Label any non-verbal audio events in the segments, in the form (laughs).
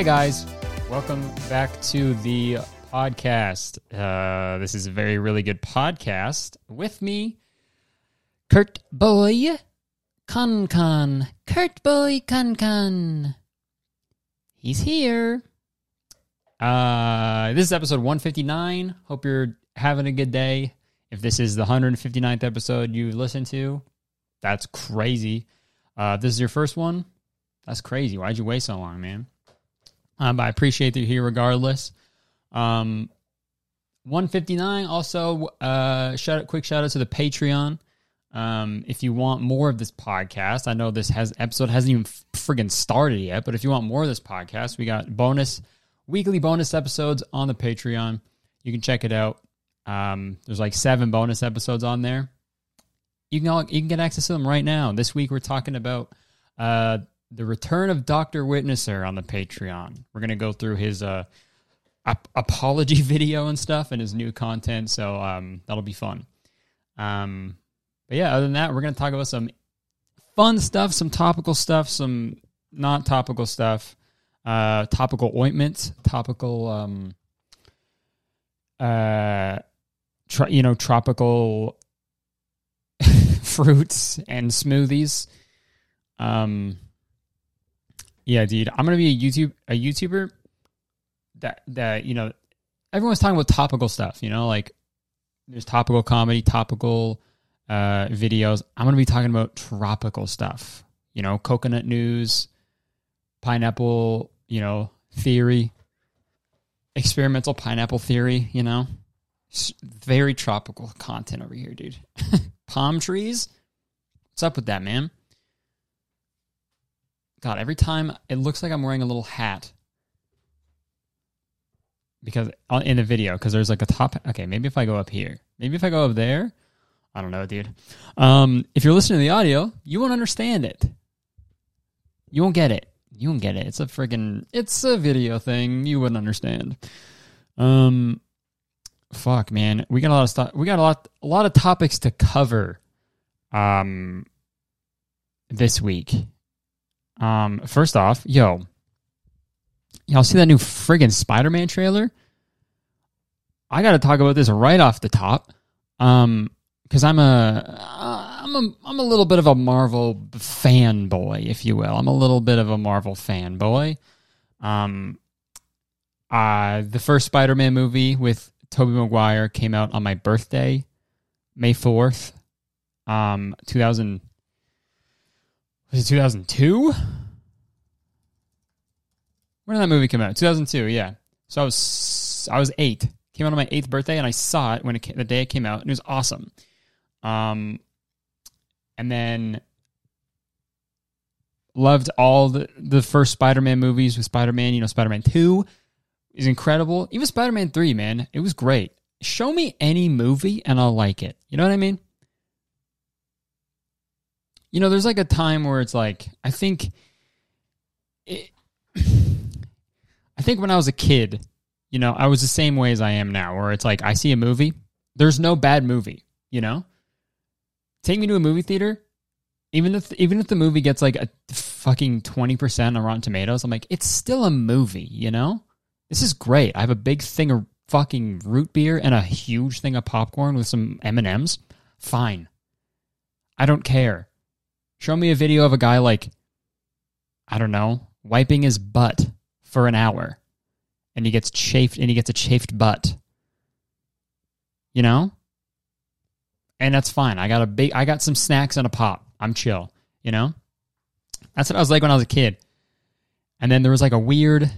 Hi, guys. Welcome back to the podcast. Uh, this is a very, really good podcast. With me, Kurt Boy Con Con. Kurt Boy Con Con. He's here. Uh, this is episode 159. Hope you're having a good day. If this is the 159th episode you've listened to, that's crazy. Uh, this is your first one, that's crazy. Why'd you wait so long, man? Um, I appreciate that you're here regardless. Um, 159. Also, uh, shout out, quick shout out to the Patreon. Um, if you want more of this podcast, I know this has episode hasn't even friggin' started yet, but if you want more of this podcast, we got bonus weekly bonus episodes on the Patreon. You can check it out. Um, there's like seven bonus episodes on there. You can all, you can get access to them right now. This week we're talking about uh, the return of Doctor Witnesser on the Patreon. We're gonna go through his uh, ap- apology (laughs) video and stuff and his new content. So um, that'll be fun. Um, but yeah, other than that, we're gonna talk about some fun stuff, some topical stuff, some not topical stuff, uh, topical ointments, topical, um, uh, tr- you know, tropical (laughs) fruits and smoothies. Um, yeah, dude, I'm gonna be a YouTube a YouTuber that that you know everyone's talking about topical stuff. You know, like there's topical comedy, topical uh, videos. I'm gonna be talking about tropical stuff. You know, coconut news, pineapple. You know, theory, experimental pineapple theory. You know, very tropical content over here, dude. (laughs) Palm trees. What's up with that, man? God, every time it looks like I'm wearing a little hat because in the video because there's like a top. Okay, maybe if I go up here, maybe if I go up there, I don't know, dude. Um, if you're listening to the audio, you won't understand it. You won't get it. You won't get it. It's a friggin' it's a video thing. You wouldn't understand. Um, fuck, man, we got a lot of stuff. We got a lot, a lot of topics to cover. Um, this week. Um, first off, yo, y'all see that new friggin' Spider-Man trailer? I got to talk about this right off the top, um, because I'm a, I'm a, I'm a little bit of a Marvel fanboy, if you will. I'm a little bit of a Marvel fanboy. Um, uh, the first Spider-Man movie with Tobey Maguire came out on my birthday, May fourth, um, two thousand was it 2002? When did that movie come out? 2002, yeah. So I was I was eight. Came out on my eighth birthday, and I saw it when it the day it came out, and it was awesome. Um, and then loved all the the first Spider-Man movies with Spider-Man. You know, Spider-Man Two is incredible. Even Spider-Man Three, man, it was great. Show me any movie, and I'll like it. You know what I mean? You know, there's like a time where it's like I think it, (sighs) I think when I was a kid, you know, I was the same way as I am now where it's like I see a movie, there's no bad movie, you know? Take me to a movie theater, even if even if the movie gets like a fucking 20% on Rotten Tomatoes, I'm like it's still a movie, you know? This is great. I have a big thing of fucking root beer and a huge thing of popcorn with some M&Ms. Fine. I don't care. Show me a video of a guy like, I don't know, wiping his butt for an hour and he gets chafed and he gets a chafed butt. You know? And that's fine. I got a big I got some snacks and a pop. I'm chill, you know? That's what I was like when I was a kid. And then there was like a weird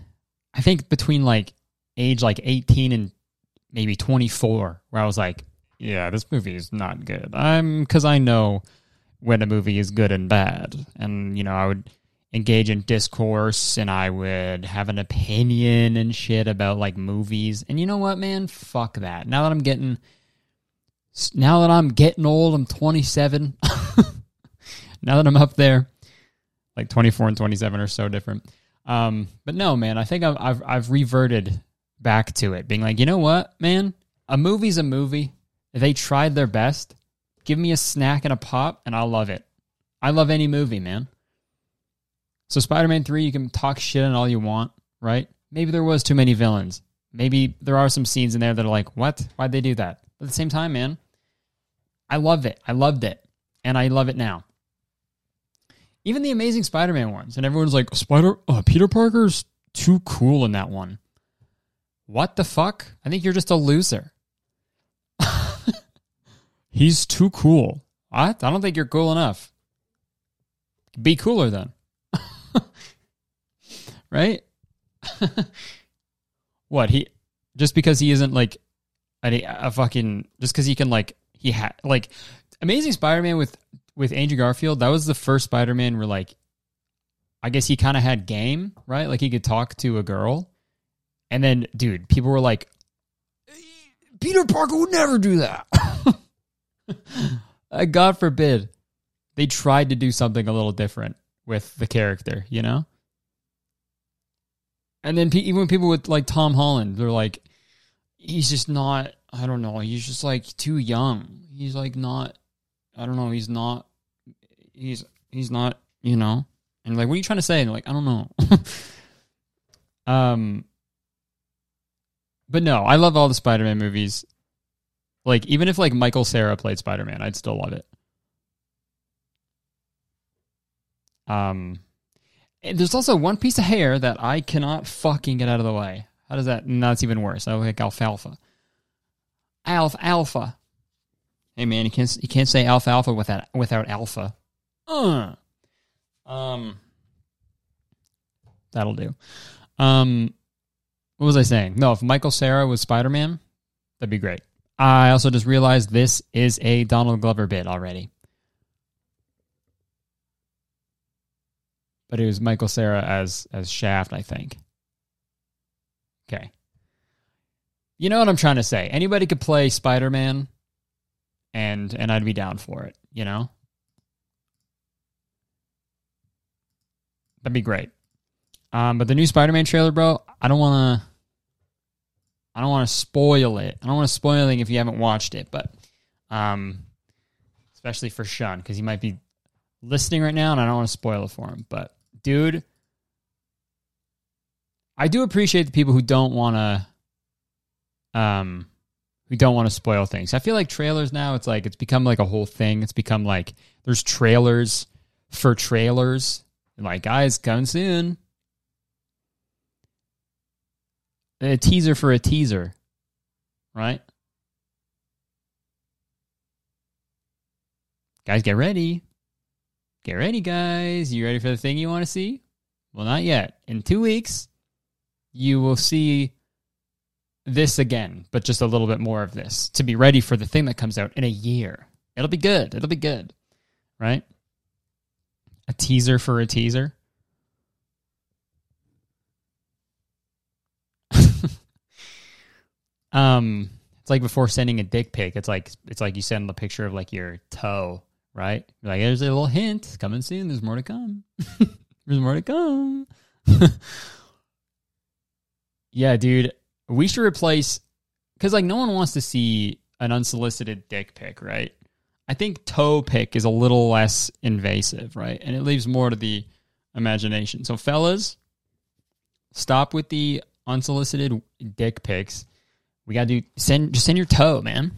I think between like age like 18 and maybe 24 where I was like, yeah, this movie is not good. I'm cuz I know when a movie is good and bad. And, you know, I would engage in discourse and I would have an opinion and shit about like movies. And you know what, man? Fuck that. Now that I'm getting now that I'm getting old, I'm 27. (laughs) now that I'm up there, like 24 and 27 are so different. Um, but no, man, I think I've, I've I've reverted back to it, being like, you know what, man, a movie's a movie. They tried their best. Give me a snack and a pop, and I'll love it. I love any movie, man. So Spider-Man 3, you can talk shit on all you want. right? Maybe there was too many villains. Maybe there are some scenes in there that are like, what? Why'd they do that? But at the same time, man, I love it. I loved it. And I love it now. Even the Amazing Spider Man ones. And everyone's like, Spider uh, Peter Parker's too cool in that one. What the fuck? I think you're just a loser. He's too cool. What? I don't think you're cool enough. Be cooler then. (laughs) right? (laughs) what he just because he isn't like a, a fucking just because he can like he had like Amazing Spider-Man with with Andrew Garfield. That was the first Spider-Man where like I guess he kind of had game, right? Like he could talk to a girl, and then dude, people were like, Peter Parker would never do that. (laughs) (laughs) God forbid they tried to do something a little different with the character, you know? And then even people with like Tom Holland, they're like, he's just not. I don't know. He's just like too young. He's like not. I don't know. He's not. He's he's not. You know. And like, what are you trying to say? And like, I don't know. (laughs) um. But no, I love all the Spider-Man movies. Like, even if like Michael Cera played Spider-Man, I'd still love it. Um. There's also one piece of hair that I cannot fucking get out of the way. How does that? No, that's even worse. I look like alfalfa. Alf alpha. Hey man, you can't you can't say alfalfa without without alpha. Uh. Um. That'll do. Um. What was I saying? No, if Michael Cera was Spider Man, that'd be great. I also just realized this is a Donald Glover bit already. but it was Michael Cera as as Shaft, I think. Okay. You know what I'm trying to say? Anybody could play Spider-Man and and I'd be down for it, you know? That'd be great. Um, but the new Spider-Man trailer, bro, I don't want to I don't want to spoil it. I don't want to spoil anything if you haven't watched it, but um especially for Sean cuz he might be listening right now and I don't want to spoil it for him, but dude, I do appreciate the people who don't want to, um, who don't want to spoil things. I feel like trailers now, it's like it's become like a whole thing. It's become like there's trailers for trailers. Like, guys, coming soon. A teaser for a teaser, right? Guys, get ready. Get ready, guys. You ready for the thing you want to see? Well, not yet. In two weeks, you will see this again, but just a little bit more of this to be ready for the thing that comes out in a year. It'll be good. It'll be good. Right? A teaser for a teaser. Um it's like before sending a dick pic. It's like it's like you send the picture of like your toe right? Like, there's a little hint coming soon. There's more to come. (laughs) There's more to come. (laughs) yeah, dude. We should replace because like no one wants to see an unsolicited dick pic, right? I think toe pic is a little less invasive, right? And it leaves more to the imagination. So, fellas, stop with the unsolicited dick pics. We gotta do send just send your toe, man.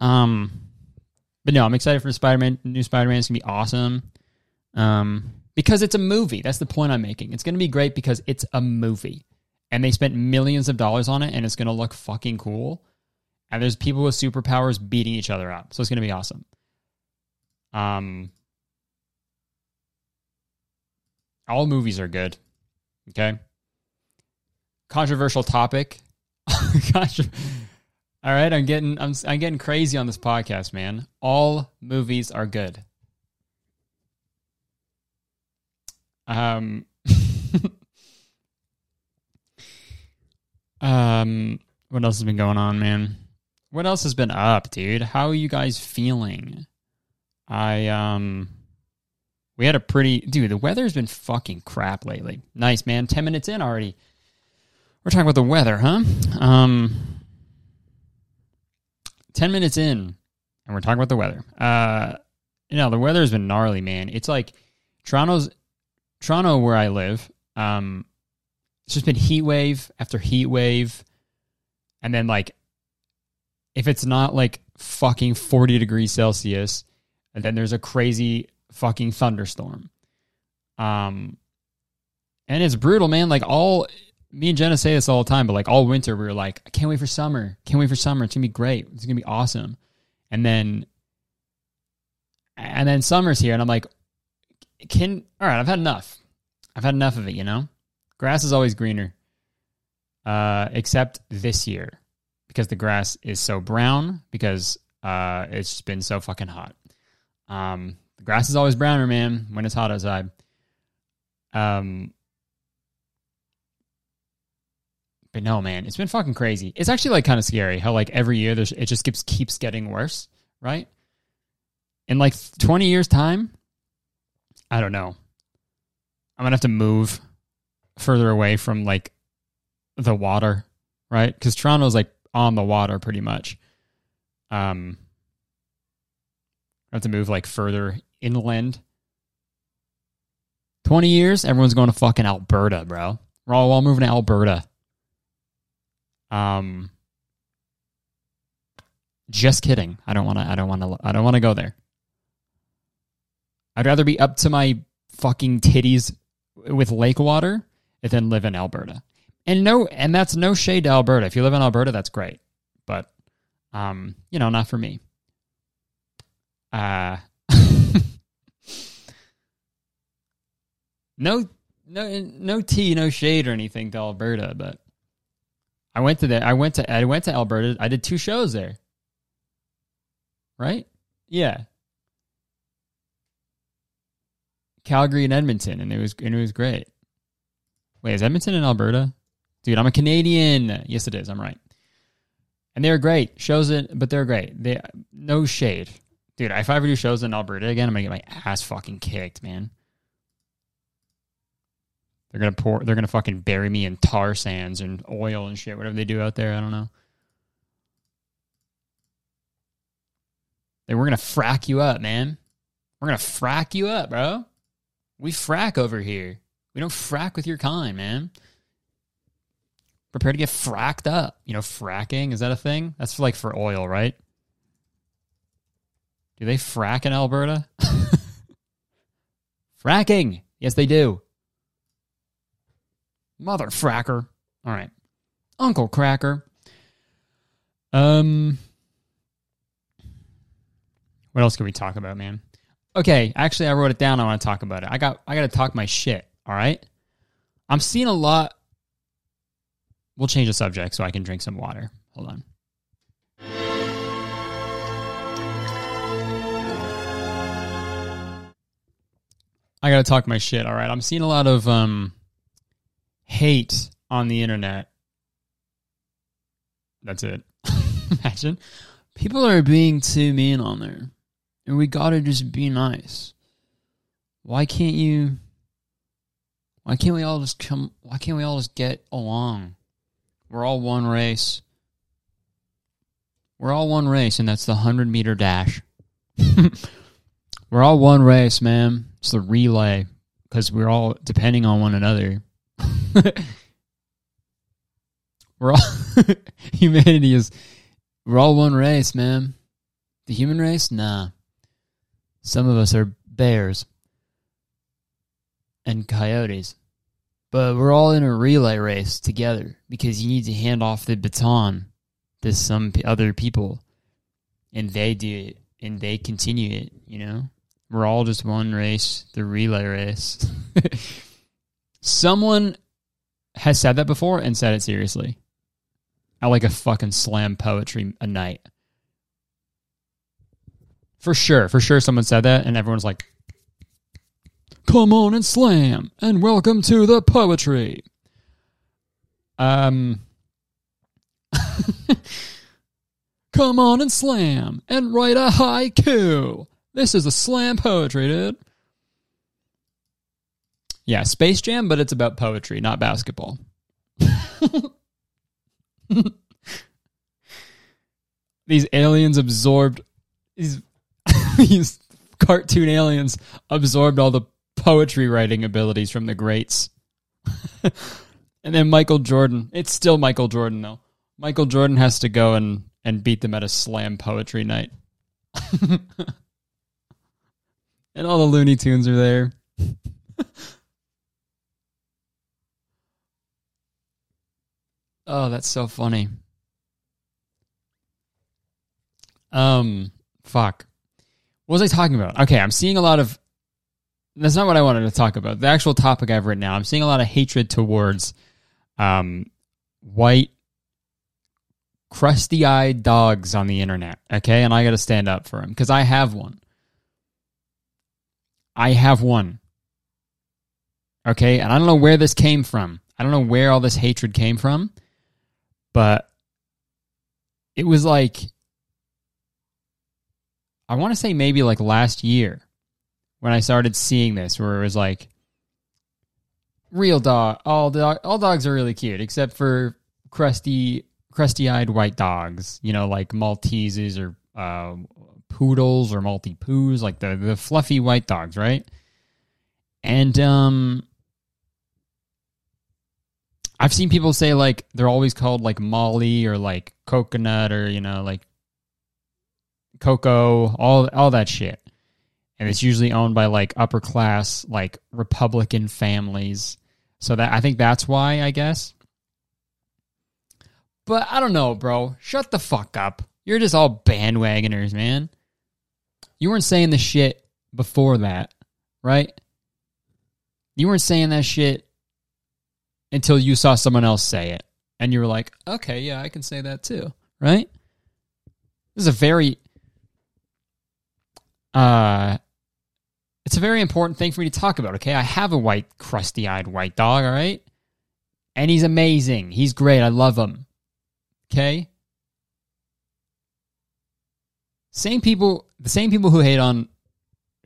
Um, but no, I'm excited for the Spider-Man. New Spider-Man is gonna be awesome. Um, because it's a movie. That's the point I'm making. It's gonna be great because it's a movie, and they spent millions of dollars on it, and it's gonna look fucking cool. And there's people with superpowers beating each other up, so it's gonna be awesome. Um, all movies are good. Okay. Controversial topic. (laughs) All right, I'm getting I'm I'm getting crazy on this podcast, man. All movies are good. Um (laughs) Um what else has been going on, man? What else has been up, dude? How are you guys feeling? I um we had a pretty dude, the weather's been fucking crap lately. Nice, man. 10 minutes in already. We're talking about the weather, huh? Um 10 minutes in, and we're talking about the weather. Uh, you know, the weather has been gnarly, man. It's like Toronto's, Toronto, where I live, um, it's just been heat wave after heat wave. And then like if it's not like fucking 40 degrees Celsius, and then there's a crazy fucking thunderstorm. Um and it's brutal, man. Like all me and Jenna say this all the time, but like all winter we were like, I can't wait for summer. Can't wait for summer. It's gonna be great. It's gonna be awesome. And then and then summer's here and I'm like, can all right, I've had enough. I've had enough of it, you know? Grass is always greener. Uh, except this year because the grass is so brown because uh, it's been so fucking hot. Um, the grass is always browner, man, when it's hot outside. Um, but no, man, it's been fucking crazy. It's actually like kind of scary how like every year there's it just keeps keeps getting worse, right? In like 20 years time, I don't know. I'm gonna have to move further away from like the water, right? Because Toronto's like on the water pretty much. Um, I have to move like further inland. 20 years, everyone's going to fucking Alberta, bro. We're all, all moving to Alberta. Um, just kidding. I don't want to. I don't want to. I don't want to go there. I'd rather be up to my fucking titties with lake water than live in Alberta. And no, and that's no shade to Alberta. If you live in Alberta, that's great, but um, you know, not for me. Uh (laughs) no, no, no tea, no shade or anything to Alberta, but I went to there. I went to I went to Alberta. I did two shows there. Right? Yeah. Calgary and Edmonton, and it was and it was great. Wait, is Edmonton in Alberta? Dude, I'm a Canadian. Yes, it is. I'm right. And they were great shows, it, but they're great. They no shade, dude. If I ever do shows in Alberta again, I'm gonna get my ass fucking kicked, man. They're gonna pour. They're gonna fucking bury me in tar sands and oil and shit. Whatever they do out there, I don't know. They we're gonna frack you up, man. We're gonna frack you up, bro. We frack over here. We don't frack with your kind, man. Prepare to get fracked up. You know, fracking, is that a thing? That's like for oil, right? Do they frack in Alberta? (laughs) Fracking. Yes, they do. Mother fracker. All right. Uncle Cracker. Um What else can we talk about, man? Okay, actually I wrote it down. I want to talk about it. I got I got to talk my shit, all right? I'm seeing a lot We'll change the subject so I can drink some water. Hold on. I gotta talk my shit. All right, I'm seeing a lot of um, hate on the internet. That's it. (laughs) Imagine people are being too mean on there, and we gotta just be nice. Why can't you? Why can't we all just come? Why can't we all just get along? We're all one race. We're all one race, and that's the 100 meter dash. (laughs) we're all one race, man. It's the relay because we're all depending on one another. (laughs) we're all (laughs) humanity is we're all one race, man. The human race, nah. Some of us are bears and coyotes. But we're all in a relay race together because you need to hand off the baton to some other people and they do it and they continue it, you know? We're all just one race, the relay race. (laughs) Someone has said that before and said it seriously. I like a fucking slam poetry a night. For sure, for sure someone said that and everyone's like, Come on and slam, and welcome to the poetry. Um, (laughs) come on and slam, and write a haiku. This is a slam poetry, dude. Yeah, Space Jam, but it's about poetry, not basketball. (laughs) these aliens absorbed these (laughs) these cartoon aliens absorbed all the poetry writing abilities from the greats. (laughs) And then Michael Jordan. It's still Michael Jordan though. Michael Jordan has to go and and beat them at a slam poetry night. and all the Looney Tunes are there. Oh, that's so funny. Um, fuck. What was I talking about? Okay, I'm seeing a lot of. That's not what I wanted to talk about. The actual topic I've written now. I'm seeing a lot of hatred towards, um, white, crusty-eyed dogs on the internet. Okay, and I got to stand up for them because I have one. I have one. Okay, and I don't know where this came from. I don't know where all this hatred came from, but it was like I want to say maybe like last year when I started seeing this, where it was like real dog. All dog, all dogs are really cute, except for crusty, crusty-eyed white dogs. You know, like Malteses or uh, poodles or Maltipoos, like the the fluffy white dogs, right? And um, I've seen people say like they're always called like Molly or like coconut or you know like cocoa, all all that shit. And it's usually owned by like upper class, like Republican families. So that I think that's why, I guess. But I don't know, bro. Shut the fuck up. You're just all bandwagoners, man. You weren't saying the shit before that, right? You weren't saying that shit until you saw someone else say it. And you were like, okay, yeah, I can say that too, right? This is a very uh, it's a very important thing for me to talk about, okay? I have a white, crusty eyed white dog, all right? And he's amazing. He's great. I love him. Okay? Same people, the same people who hate on,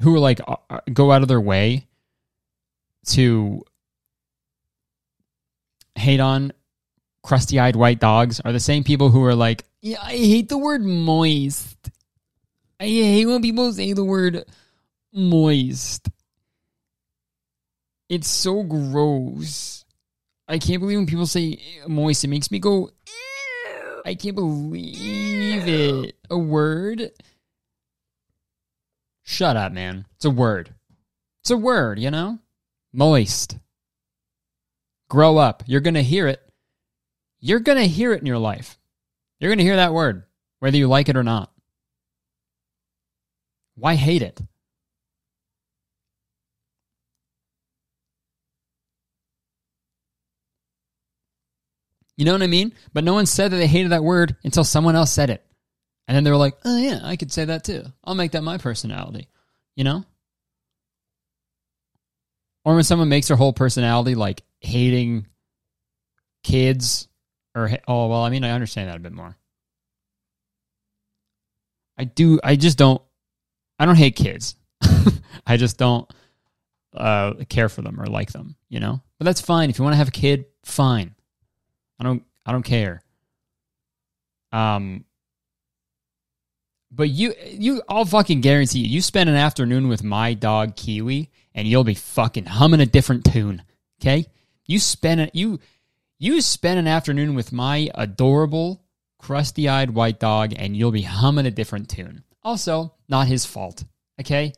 who are like, uh, uh go out of their way to hate on crusty eyed white dogs are the same people who are like, yeah, I hate the word moist. I hate when people say the word moist. It's so gross. I can't believe when people say moist. It makes me go, Ew. I can't believe it. A word? Shut up, man. It's a word. It's a word, you know? Moist. Grow up. You're going to hear it. You're going to hear it in your life. You're going to hear that word, whether you like it or not. Why hate it? You know what I mean? But no one said that they hated that word until someone else said it. And then they were like, oh, yeah, I could say that too. I'll make that my personality. You know? Or when someone makes their whole personality like hating kids or, oh, well, I mean, I understand that a bit more. I do, I just don't I don't hate kids. (laughs) I just don't uh, care for them or like them, you know. But that's fine. If you want to have a kid, fine. I don't. I don't care. Um. But you, you, I'll fucking guarantee you, you spend an afternoon with my dog Kiwi, and you'll be fucking humming a different tune. Okay, you spend it, you, you spend an afternoon with my adorable, crusty-eyed white dog, and you'll be humming a different tune. Also, not his fault. Okay?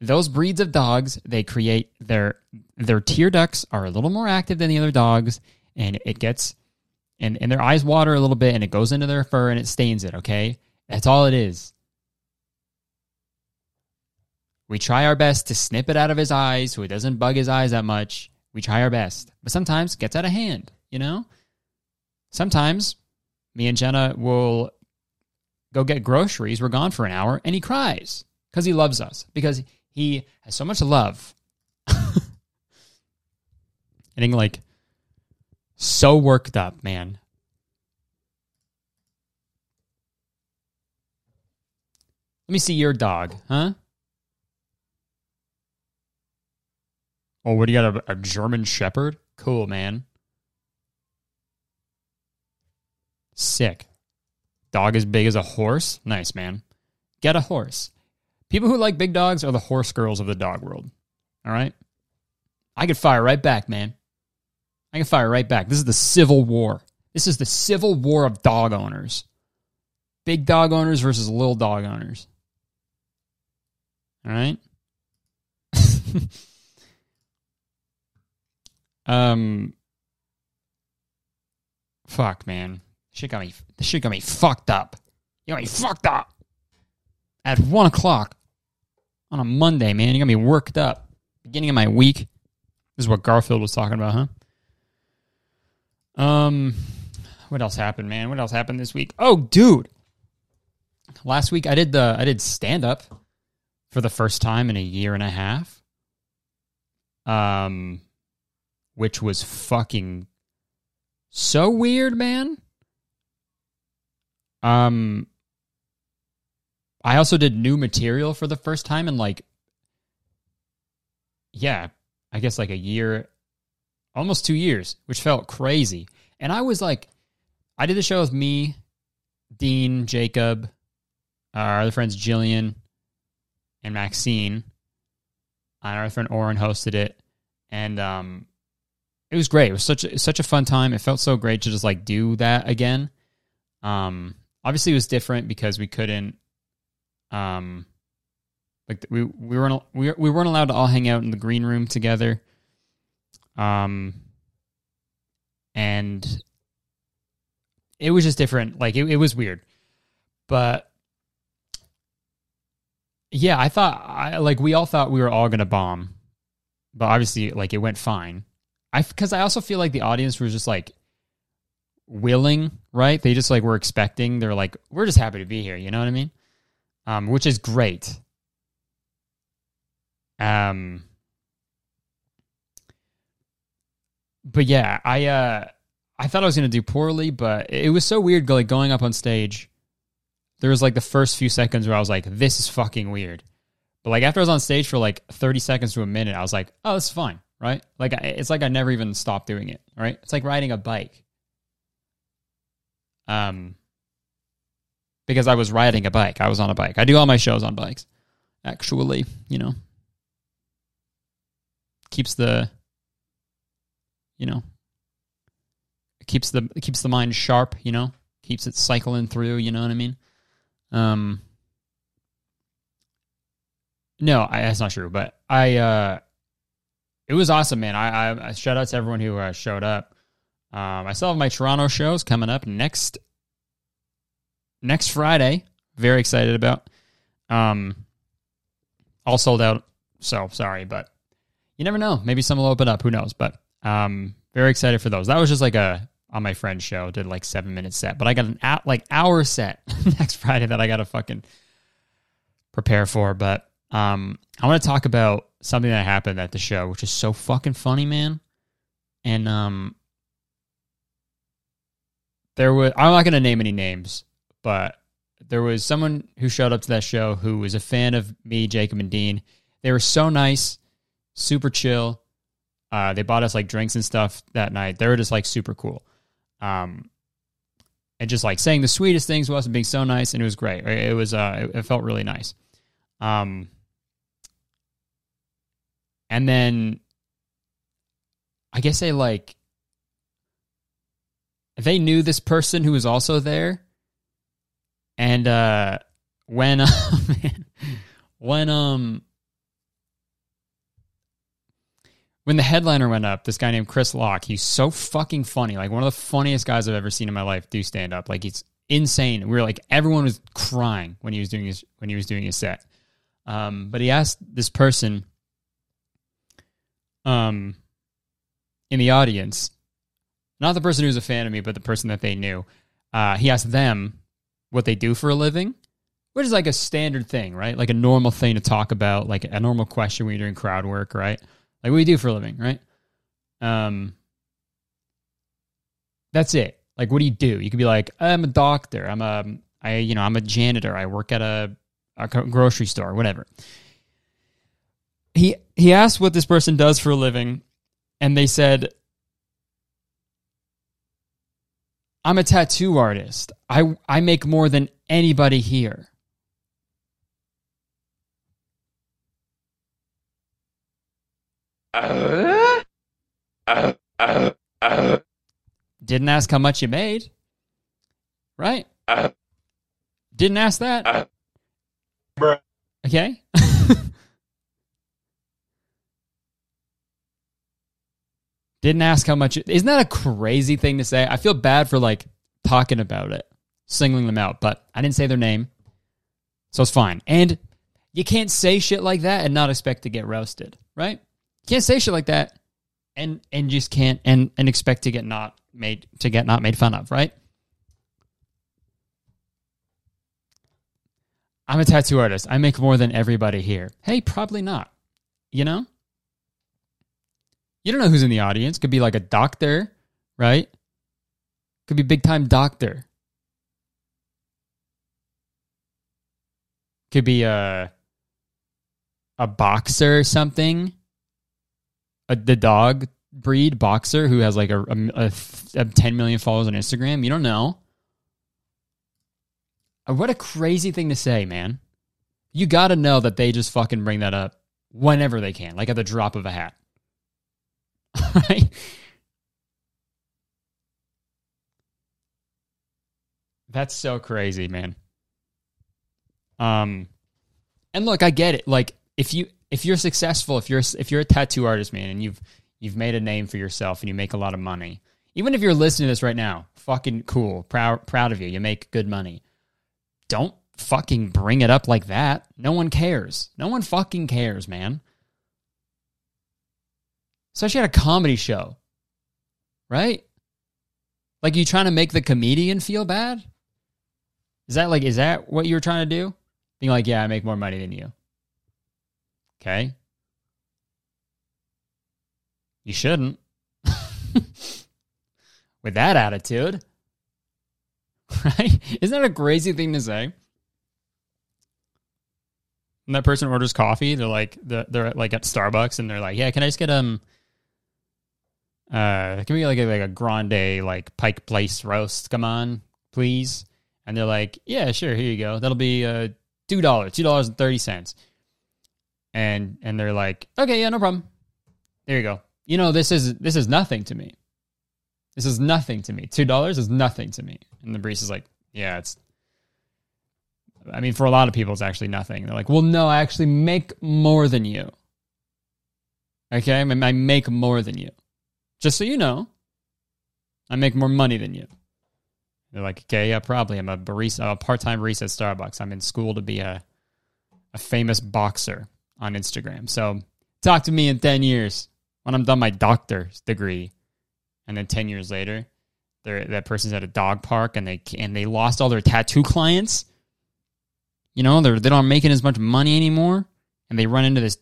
Those breeds of dogs, they create their their tear ducts are a little more active than the other dogs, and it gets and, and their eyes water a little bit and it goes into their fur and it stains it, okay? That's all it is. We try our best to snip it out of his eyes so it doesn't bug his eyes that much. We try our best. But sometimes it gets out of hand, you know? Sometimes me and Jenna will go get groceries. We're gone for an hour, and he cries because he loves us, because he has so much love. (laughs) Getting like so worked up, man. Let me see your dog, huh? Oh, what do you got? A, a German Shepherd? Cool, man. Sick. Dog as big as a horse? Nice, man. Get a horse. People who like big dogs are the horse girls of the dog world. All right? I could fire right back, man. I can fire right back. This is the civil war. This is the civil war of dog owners. Big dog owners versus little dog owners. All right. (laughs) um. Fuck, man. Shit got me. This shit got me fucked up. You got me fucked up. At one o'clock on a Monday, man. You got me worked up. Beginning of my week. This is what Garfield was talking about, huh? Um, what else happened, man? What else happened this week? Oh, dude. Last week I did the I did stand up for the first time in a year and a half. Um which was fucking so weird, man. Um I also did new material for the first time in like yeah, I guess like a year almost 2 years, which felt crazy. And I was like I did the show with me, Dean, Jacob, our other friends Jillian and Maxine. And our friend Oren hosted it, and um, it was great. It was such a, such a fun time. It felt so great to just like do that again. Um, obviously, it was different because we couldn't, um, like we we weren't we we weren't allowed to all hang out in the green room together. Um, and it was just different. Like it, it was weird, but yeah, I thought I like we all thought we were all gonna bomb, but obviously like it went fine. I because I also feel like the audience was just like willing, right? They just like were expecting. They're like, we're just happy to be here. You know what I mean? Um, which is great. Um, but yeah, I uh, I thought I was gonna do poorly, but it was so weird, like going up on stage there was like the first few seconds where I was like, this is fucking weird. But like after I was on stage for like 30 seconds to a minute, I was like, oh, it's fine, right? Like it's like I never even stopped doing it, right? It's like riding a bike. Um, because I was riding a bike. I was on a bike. I do all my shows on bikes. Actually, you know, keeps the, you know, keeps the keeps the mind sharp. You know, keeps it cycling through. You know what I mean? Um, no, I, that's not true. But I, uh, it was awesome, man. I, I, I shout out to everyone who uh, showed up. Um, I still have my Toronto shows coming up next next Friday. Very excited about. Um, all sold out. So sorry, but you never know. Maybe some will open up. Who knows? But um, very excited for those. That was just like a on my friend's show did like seven minute set, but I got an at like hour set (laughs) next Friday that I got to fucking prepare for. But um, I want to talk about something that happened at the show, which is so fucking funny, man. And um, there was I'm not gonna name any names, but there was someone who showed up to that show who was a fan of me, Jacob, and Dean. They were so nice, super chill. Uh, they bought us like drinks and stuff that night. They were just like super cool. Um, and just like saying the sweetest things to us and being so nice, and it was great. It was uh, it, it felt really nice. Um, and then I guess they like they knew this person who was also there, and uh, when (laughs) uh, when um when the headliner went up, this guy named Chris Locke, he's so fucking funny. Like one of the funniest guys I've ever seen in my life do stand up. Like he's insane. We were like everyone was crying when he was doing his when he was doing his set. Um, but he asked this person um in the audience, not the person who was a fan of me, but the person that they knew. Uh, he asked them what they do for a living, which is like a standard thing, right? Like a normal thing to talk about, like a normal question when you're doing crowd work, right? Like what do you do for a living, right? Um, that's it. Like, what do you do? You could be like, I'm a doctor. I'm a, I, you know, I'm a janitor. I work at a, a grocery store, whatever. He he asked what this person does for a living, and they said, I'm a tattoo artist. I I make more than anybody here. Didn't ask how much you made. Right? Didn't ask that. Okay. (laughs) Didn't ask how much. Isn't that a crazy thing to say? I feel bad for like talking about it, singling them out, but I didn't say their name. So it's fine. And you can't say shit like that and not expect to get roasted, right? Can't say shit like that and and just can't and and expect to get not made to get not made fun of, right? I'm a tattoo artist. I make more than everybody here. Hey, probably not. You know? You don't know who's in the audience. Could be like a doctor, right? Could be big time doctor. Could be a a boxer or something. A, the dog breed boxer who has like a, a, a 10 million followers on Instagram. You don't know. Uh, what a crazy thing to say, man. You got to know that they just fucking bring that up whenever they can, like at the drop of a hat. (laughs) right? That's so crazy, man. Um and look, I get it. Like if you if you're successful, if you're if you're a tattoo artist, man, and you've you've made a name for yourself and you make a lot of money. Even if you're listening to this right now, fucking cool. Proud proud of you. You make good money. Don't fucking bring it up like that. No one cares. No one fucking cares, man. Especially at a comedy show. Right? Like you trying to make the comedian feel bad? Is that like is that what you're trying to do? Being like, yeah, I make more money than you. Okay. You shouldn't. (laughs) With that attitude. (laughs) Right? Isn't that a crazy thing to say? And that person orders coffee, they're like they're, like at Starbucks and they're like, Yeah, can I just get um uh can we get like a like a grande like Pike Place roast? Come on, please. And they're like, Yeah, sure, here you go. That'll be uh two dollars, two dollars and. And they're like, Okay, yeah, no problem. There you go. You know, this is this is nothing to me. This is nothing to me. Two dollars is nothing to me. And the barista's like, Yeah, it's I mean, for a lot of people, it's actually nothing. They're like, well, no, I actually make more than you. Okay? I, mean, I make more than you. Just so you know, I make more money than you. They're like, okay, yeah, probably. I'm a barista, a part-time barista at Starbucks. I'm in school to be a a famous boxer on Instagram. So talk to me in 10 years when I'm done my doctor's degree. And then 10 years later, that person's at a dog park and they and they lost all their tattoo clients you know, they're they aren't making as much money anymore, and they run into this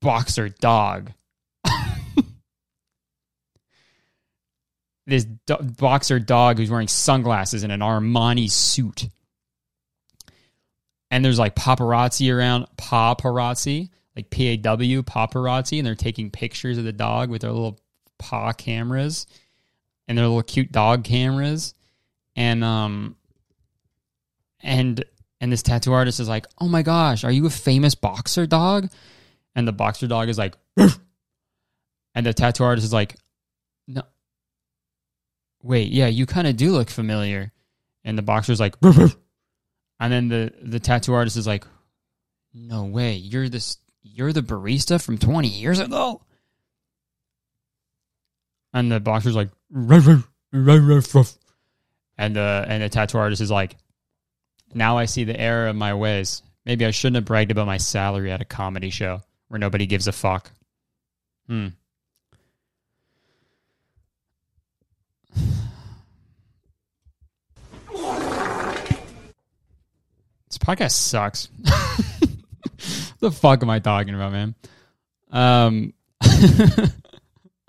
boxer dog. (laughs) this do- boxer dog who's wearing sunglasses and an Armani suit. And there's like paparazzi around, paparazzi, like P A W, paparazzi, and they're taking pictures of the dog with their little paw cameras and their little cute dog cameras. And um and and this tattoo artist is like, "Oh my gosh, are you a famous boxer dog?" And the boxer dog is like, and the tattoo artist is like, "No, wait, yeah, you kind of do look familiar." And the boxer's like, and then the the tattoo artist is like, "No way, you're this, you're the barista from twenty years ago." And the boxer's like, and the and the tattoo artist is like, now I see the error of my ways. Maybe I shouldn't have bragged about my salary at a comedy show where nobody gives a fuck. Hmm. (sighs) This podcast sucks. (laughs) the fuck am I talking about, man? Um (laughs)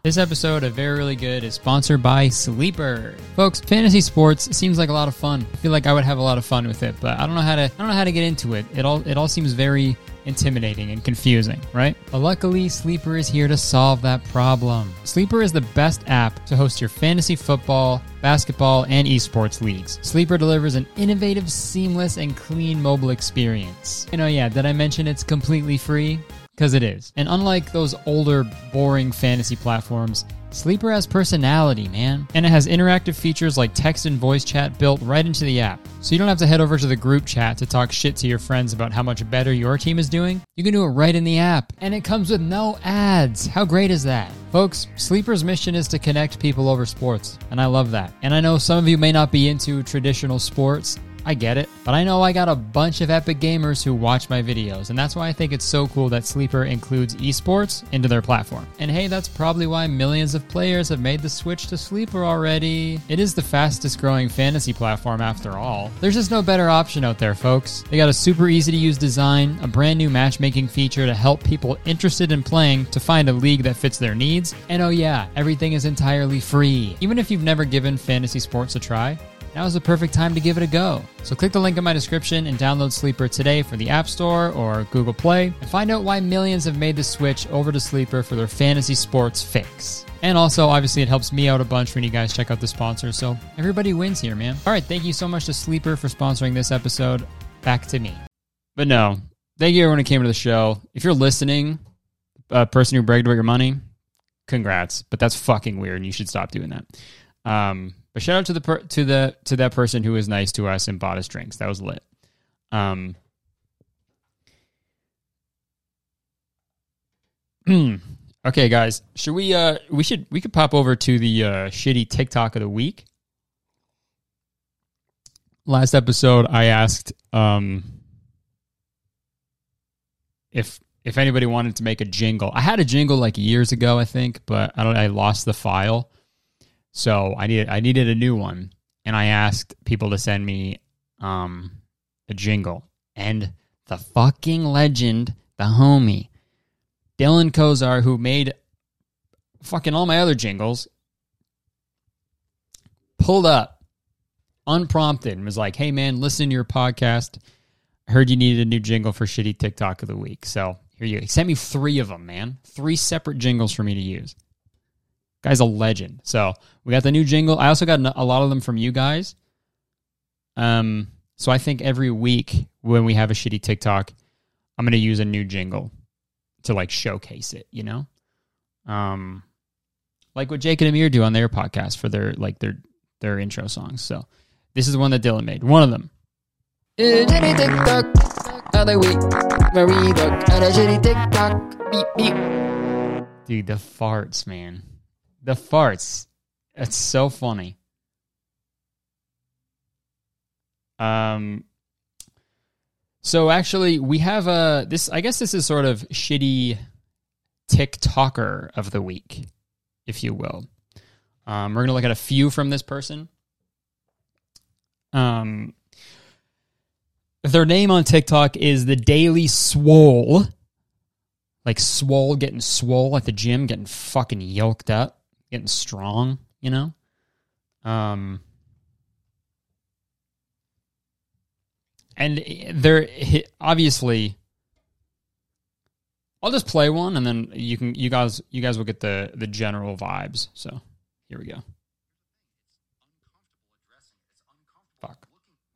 This episode of Very Really Good is sponsored by Sleeper. Folks, fantasy sports seems like a lot of fun. I feel like I would have a lot of fun with it, but I don't know how to I don't know how to get into it. It all it all seems very intimidating and confusing, right? But luckily, Sleeper is here to solve that problem. Sleeper is the best app to host your fantasy football, basketball, and esports leagues. Sleeper delivers an innovative, seamless, and clean mobile experience. You know, yeah, did I mention it's completely free? Because it is. And unlike those older, boring fantasy platforms, Sleeper has personality, man. And it has interactive features like text and voice chat built right into the app. So you don't have to head over to the group chat to talk shit to your friends about how much better your team is doing. You can do it right in the app. And it comes with no ads. How great is that? Folks, Sleeper's mission is to connect people over sports, and I love that. And I know some of you may not be into traditional sports, I get it, but I know I got a bunch of epic gamers who watch my videos, and that's why I think it's so cool that Sleeper includes esports into their platform. And hey, that's probably why millions of players have made the switch to Sleeper already. It is the fastest growing fantasy platform after all. There's just no better option out there, folks. They got a super easy to use design, a brand new matchmaking feature to help people interested in playing to find a league that fits their needs, and oh yeah, everything is entirely free. Even if you've never given fantasy sports a try, now is the perfect time to give it a go. So click the link in my description and download Sleeper today for the App Store or Google Play and find out why millions have made the switch over to Sleeper for their fantasy sports fix. And also, obviously, it helps me out a bunch when you guys check out the sponsor. So everybody wins here, man. All right, thank you so much to Sleeper for sponsoring this episode. Back to me. But no, thank you everyone who came to the show. If you're listening, a person who bragged about your money, congrats. But that's fucking weird, and you should stop doing that. Um, but shout out to the per- to the to that person who was nice to us and bought us drinks. That was lit. Um. (clears throat) okay, guys, should we? Uh, we should we could pop over to the uh, shitty TikTok of the week. Last episode, I asked um, if if anybody wanted to make a jingle. I had a jingle like years ago, I think, but I don't. I lost the file. So I needed I needed a new one, and I asked people to send me um, a jingle. And the fucking legend, the homie, Dylan Kozar, who made fucking all my other jingles, pulled up unprompted and was like, "Hey man, listen to your podcast. I heard you needed a new jingle for shitty TikTok of the week, so here you." Go. He sent me three of them, man, three separate jingles for me to use. Guy's a legend. So we got the new jingle. I also got a lot of them from you guys. Um, so I think every week when we have a shitty TikTok, I'm gonna use a new jingle to like showcase it. You know, um, like what Jake and Amir do on their podcast for their like their their intro songs. So this is one that Dylan made. One of them. Dude, the farts, man. The farts. It's so funny. Um so actually we have a this I guess this is sort of shitty TikToker of the week, if you will. Um, we're gonna look at a few from this person. Um their name on TikTok is the Daily Swole. Like swole getting swole at the gym, getting fucking yoked up getting strong, you know? Um, and they're obviously I'll just play one and then you can you guys you guys will get the the general vibes. So, here we go. Fuck.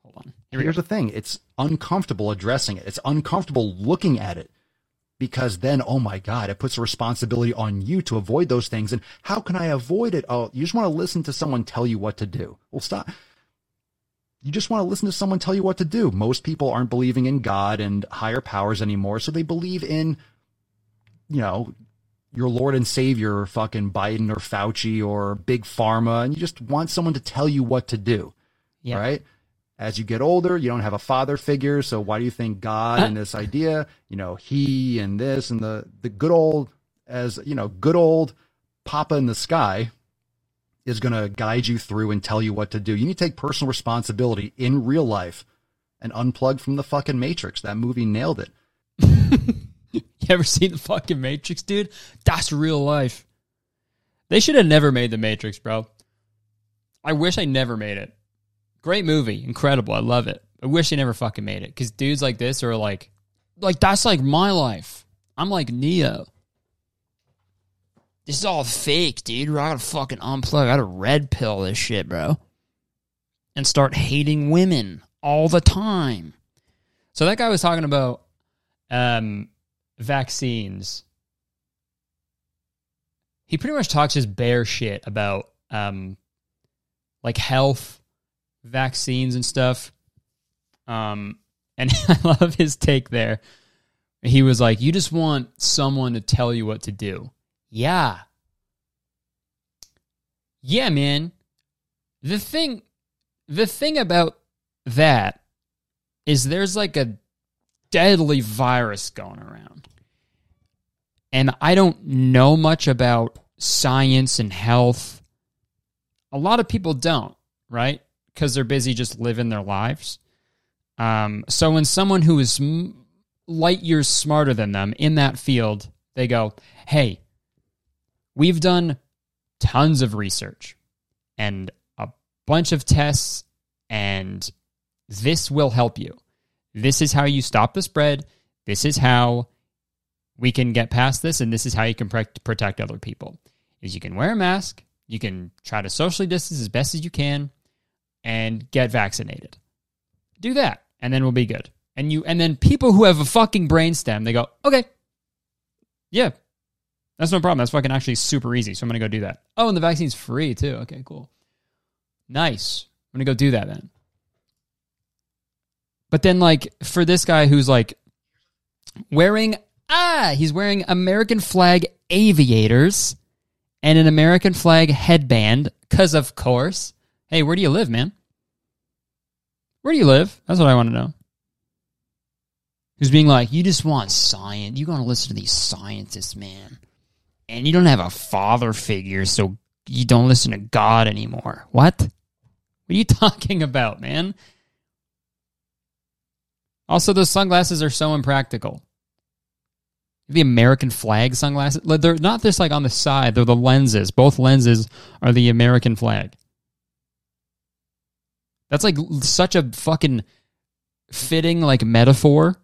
Hold on. Here Here's the thing. It's uncomfortable addressing it. It's uncomfortable looking at it because then, oh my God, it puts a responsibility on you to avoid those things. And how can I avoid it? Oh, you just want to listen to someone tell you what to do. Well, stop. You just want to listen to someone tell you what to do. Most people aren't believing in God and higher powers anymore. So they believe in, you know, your Lord and Savior, fucking Biden or Fauci or Big Pharma. And you just want someone to tell you what to do. Yeah. Right as you get older, you don't have a father figure. So why do you think God and uh. this idea, you know, he and this and the, the good old, as you know, good old Papa in the sky is going to guide you through and tell you what to do. You need to take personal responsibility in real life and unplug from the fucking Matrix. That movie nailed it. (laughs) you ever seen the fucking Matrix, dude? That's real life. They should have never made the Matrix, bro. I wish I never made it. Great movie, incredible. I love it. I wish they never fucking made it because dudes like this are like, like that's like my life. I'm like Neo. This is all fake, dude. I gotta fucking unplug. I gotta red pill this shit, bro, and start hating women all the time. So that guy was talking about um, vaccines he pretty much talks his bare shit about um like health, vaccines and stuff. Um and (laughs) I love his take there. He was like, "You just want someone to tell you what to do." Yeah. Yeah, man. The thing the thing about that is there's like a deadly virus going around. And I don't know much about science and health. A lot of people don't, right? Because they're busy just living their lives. Um, so when someone who is light years smarter than them in that field, they go, hey, we've done tons of research and a bunch of tests, and this will help you. This is how you stop the spread. This is how we can get past this, and this is how you can protect other people. Is you can wear a mask, you can try to socially distance as best as you can, and get vaccinated. Do that, and then we'll be good. And you, and then people who have a fucking brainstem, they go, okay, yeah, that's no problem. That's fucking actually super easy. So I'm gonna go do that. Oh, and the vaccine's free too. Okay, cool. Nice. I'm gonna go do that then. But then, like, for this guy who's like wearing, ah, he's wearing American flag aviators and an American flag headband, because of course. Hey, where do you live, man? Where do you live? That's what I want to know. Who's being like, you just want science. You to listen to these scientists, man. And you don't have a father figure, so you don't listen to God anymore. What? What are you (laughs) talking about, man? Also, those sunglasses are so impractical. The American flag sunglasses, they're not just like on the side, they're the lenses. Both lenses are the American flag. That's like such a fucking fitting like metaphor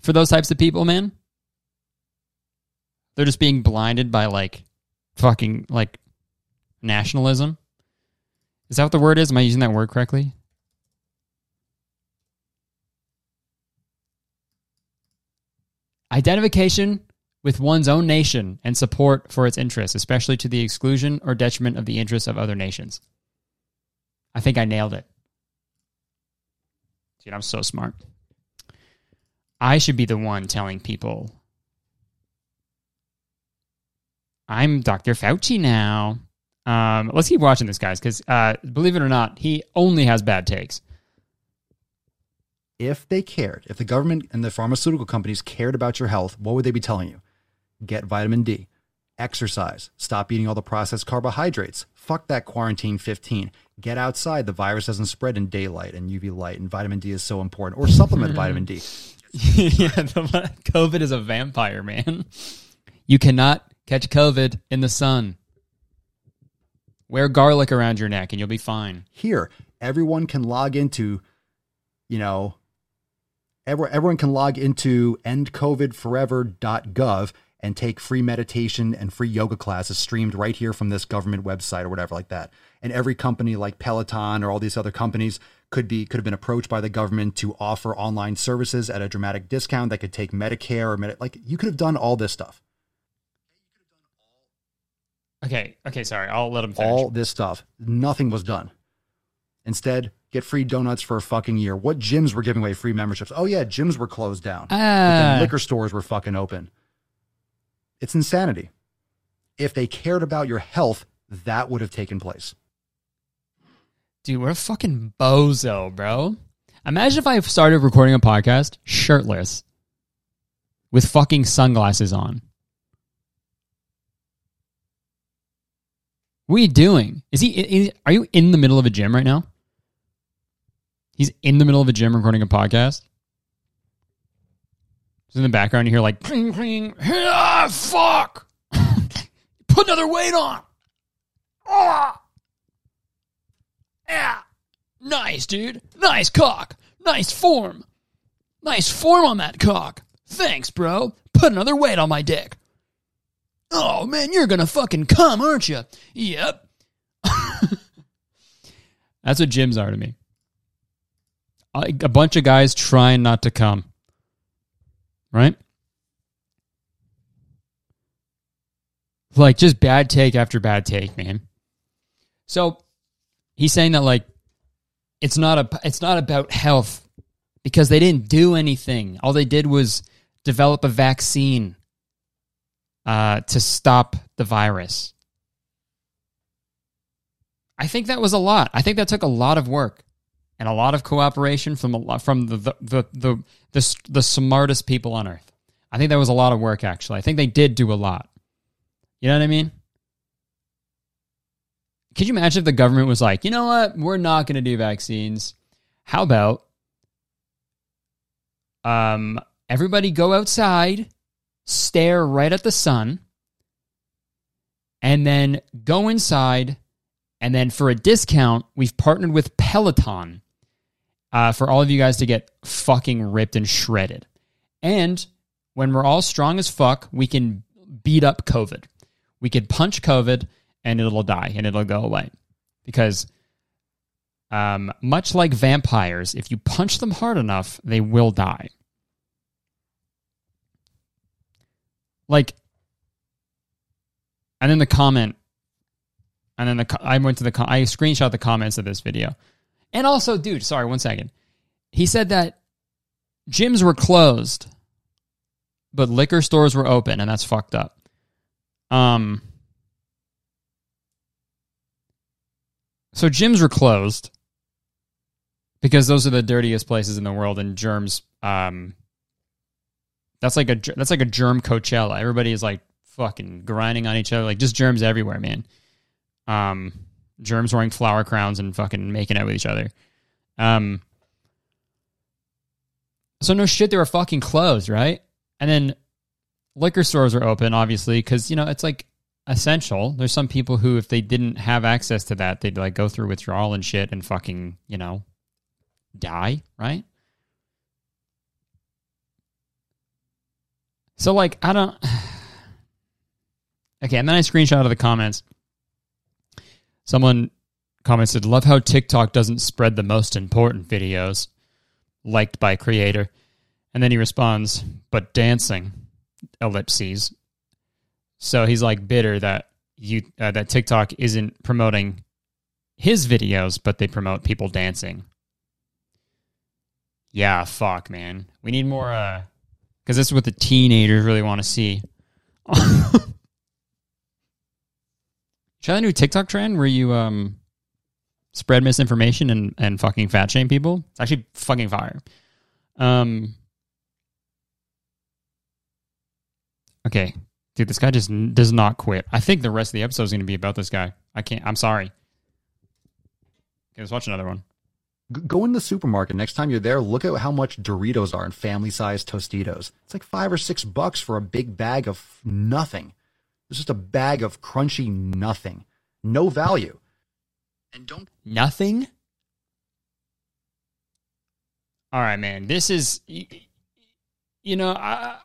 for those types of people, man. They're just being blinded by like fucking like nationalism. Is that what the word is? Am I using that word correctly? Identification with one's own nation and support for its interests, especially to the exclusion or detriment of the interests of other nations. I think I nailed it. Dude, I'm so smart. I should be the one telling people I'm Dr. Fauci now. Um, let's keep watching this, guys, because uh, believe it or not, he only has bad takes if they cared, if the government and the pharmaceutical companies cared about your health, what would they be telling you? Get vitamin D, exercise, stop eating all the processed carbohydrates, fuck that quarantine 15, get outside. The virus doesn't spread in daylight and UV light, and vitamin D is so important, or supplement vitamin D. (laughs) yeah, the, COVID is a vampire, man. You cannot catch COVID in the sun. Wear garlic around your neck and you'll be fine. Here, everyone can log into, you know, everyone can log into endcovidforever.gov and take free meditation and free yoga classes streamed right here from this government website or whatever like that. And every company like Peloton or all these other companies could be could have been approached by the government to offer online services at a dramatic discount that could take Medicare or Medi- like you could have done all this stuff. Okay, okay, sorry. I'll let him finish. All this stuff. Nothing was done. Instead, get free donuts for a fucking year. What gyms were giving away free memberships? Oh yeah, gyms were closed down. Ah. liquor stores were fucking open. It's insanity. If they cared about your health, that would have taken place. Dude, we're a fucking bozo, bro. Imagine if I started recording a podcast shirtless with fucking sunglasses on. What are you doing? Is he? Is, are you in the middle of a gym right now? He's in the middle of a gym recording a podcast. Just in the background, you hear like cling cling. Ah, fuck! (laughs) Put another weight on. Ah, yeah. Nice, dude. Nice cock. Nice form. Nice form on that cock. Thanks, bro. Put another weight on my dick. Oh man, you're gonna fucking come, aren't you? Yep. (laughs) That's what gyms are to me a bunch of guys trying not to come. Right? Like just bad take after bad take, man. So he's saying that like it's not a it's not about health because they didn't do anything. All they did was develop a vaccine uh, to stop the virus. I think that was a lot. I think that took a lot of work and a lot of cooperation from a from the the, the the the the smartest people on earth. I think that was a lot of work. Actually, I think they did do a lot. You know what I mean? Could you imagine if the government was like, you know what, we're not going to do vaccines. How about um, everybody go outside, stare right at the sun, and then go inside. And then for a discount, we've partnered with Peloton uh, for all of you guys to get fucking ripped and shredded. And when we're all strong as fuck, we can beat up COVID. We could punch COVID and it'll die and it'll go away. Because um, much like vampires, if you punch them hard enough, they will die. Like, and then the comment, and then the I went to the I screenshot the comments of this video, and also, dude, sorry, one second. He said that gyms were closed, but liquor stores were open, and that's fucked up. Um. So gyms were closed because those are the dirtiest places in the world, and germs um, that's like a that's like a germ Coachella. Everybody is like fucking grinding on each other, like just germs everywhere, man. Um, germs wearing flower crowns and fucking making out with each other. Um, so no shit, they were fucking closed, right? And then liquor stores are open, obviously, because you know it's like essential. There's some people who, if they didn't have access to that, they'd like go through withdrawal and shit and fucking you know die, right? So like I don't (sighs) Okay, and then I screenshot of the comments. Someone commented, "Love how TikTok doesn't spread the most important videos liked by creator." And then he responds, "But dancing." Ellipses. So he's like bitter that you uh, that TikTok isn't promoting his videos, but they promote people dancing. Yeah, fuck, man. We need more uh because this is what the teenagers really want to see. (laughs) Try the new TikTok trend where you um spread misinformation and, and fucking fat shame people. It's actually fucking fire. Um. Okay, dude, this guy just does not quit. I think the rest of the episode is going to be about this guy. I can't. I'm sorry. Okay, let's watch another one go in the supermarket next time you're there look at how much doritos are in family size tostitos it's like five or six bucks for a big bag of nothing it's just a bag of crunchy nothing no value and don't nothing all right man this is you, you know I,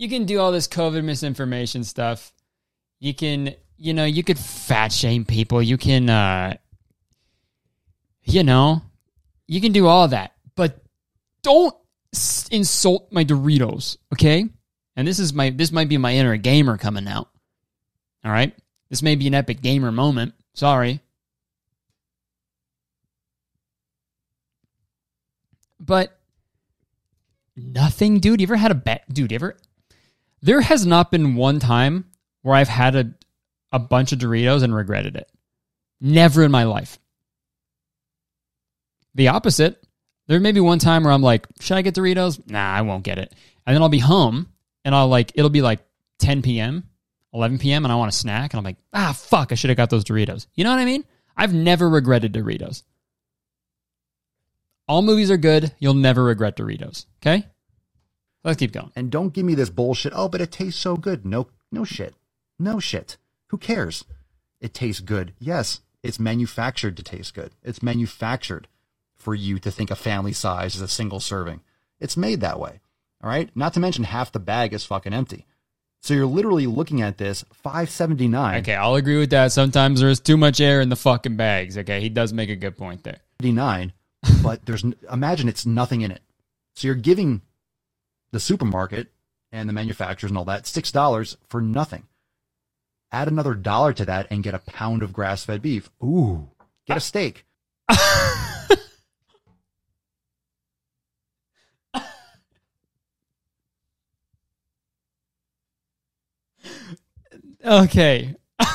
you can do all this covid misinformation stuff you can you know you could fat shame people you can uh you know, you can do all that, but don't insult my Doritos, okay? And this is my this might be my inner gamer coming out. All right? This may be an epic gamer moment. Sorry. But nothing, dude. You ever had a bet, dude? You ever? There has not been one time where I've had a a bunch of Doritos and regretted it. Never in my life. The opposite, there may be one time where I'm like, should I get Doritos? Nah, I won't get it. And then I'll be home and I'll like, it'll be like 10 p.m., 11 p.m., and I want a snack. And I'm like, ah, fuck, I should have got those Doritos. You know what I mean? I've never regretted Doritos. All movies are good. You'll never regret Doritos. Okay? Let's keep going. And don't give me this bullshit. Oh, but it tastes so good. No, no shit. No shit. Who cares? It tastes good. Yes, it's manufactured to taste good. It's manufactured for you to think a family size is a single serving. It's made that way. All right. Not to mention half the bag is fucking empty. So you're literally looking at this 579. Okay, I'll agree with that. Sometimes there's too much air in the fucking bags. Okay, he does make a good point there. 79, but there's imagine it's nothing in it. So you're giving the supermarket and the manufacturers and all that six dollars for nothing. Add another dollar to that and get a pound of grass fed beef. Ooh, get a steak. (laughs) okay. (laughs)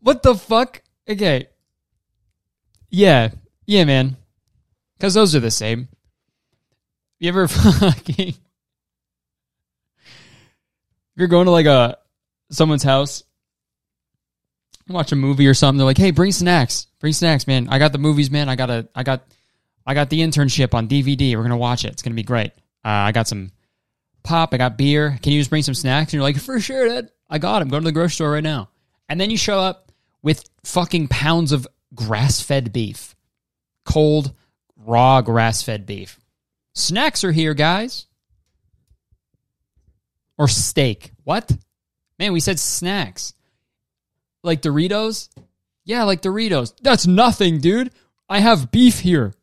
what the fuck? Okay. Yeah. Yeah, man. Because those are the same. You ever (laughs) fucking. You're going to like a someone's house, watch a movie or something, they're like, "Hey, bring snacks. Bring snacks, man. I got the movies, man. I got a, I got, I got the internship on DVD. We're gonna watch it. It's gonna be great. Uh, I got some pop. I got beer. Can you just bring some snacks?" And you're like, "For sure, Dad. I got them. Go to the grocery store right now." And then you show up with fucking pounds of grass-fed beef, cold, raw grass-fed beef. Snacks are here, guys. Or steak. What? Man, we said snacks. Like Doritos? Yeah, like Doritos. That's nothing, dude. I have beef here.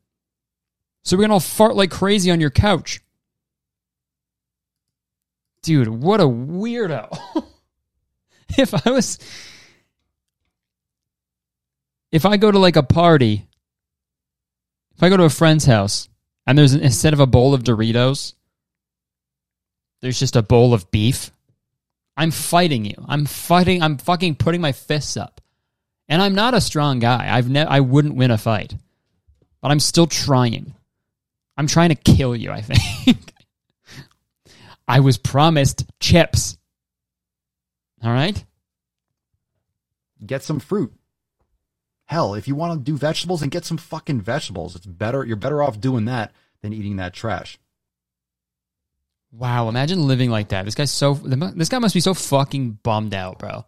So we're gonna all fart like crazy on your couch. Dude, what a weirdo. (laughs) if I was. If I go to like a party, if I go to a friend's house and there's instead of a bowl of Doritos, there's just a bowl of beef. I'm fighting you. I'm fighting. I'm fucking putting my fists up. And I'm not a strong guy. I've ne- I wouldn't win a fight. But I'm still trying. I'm trying to kill you, I think. (laughs) I was promised chips. All right? Get some fruit. Hell, if you want to do vegetables, and get some fucking vegetables. It's better. You're better off doing that than eating that trash. Wow, imagine living like that. This guy's so this guy must be so fucking bummed out, bro.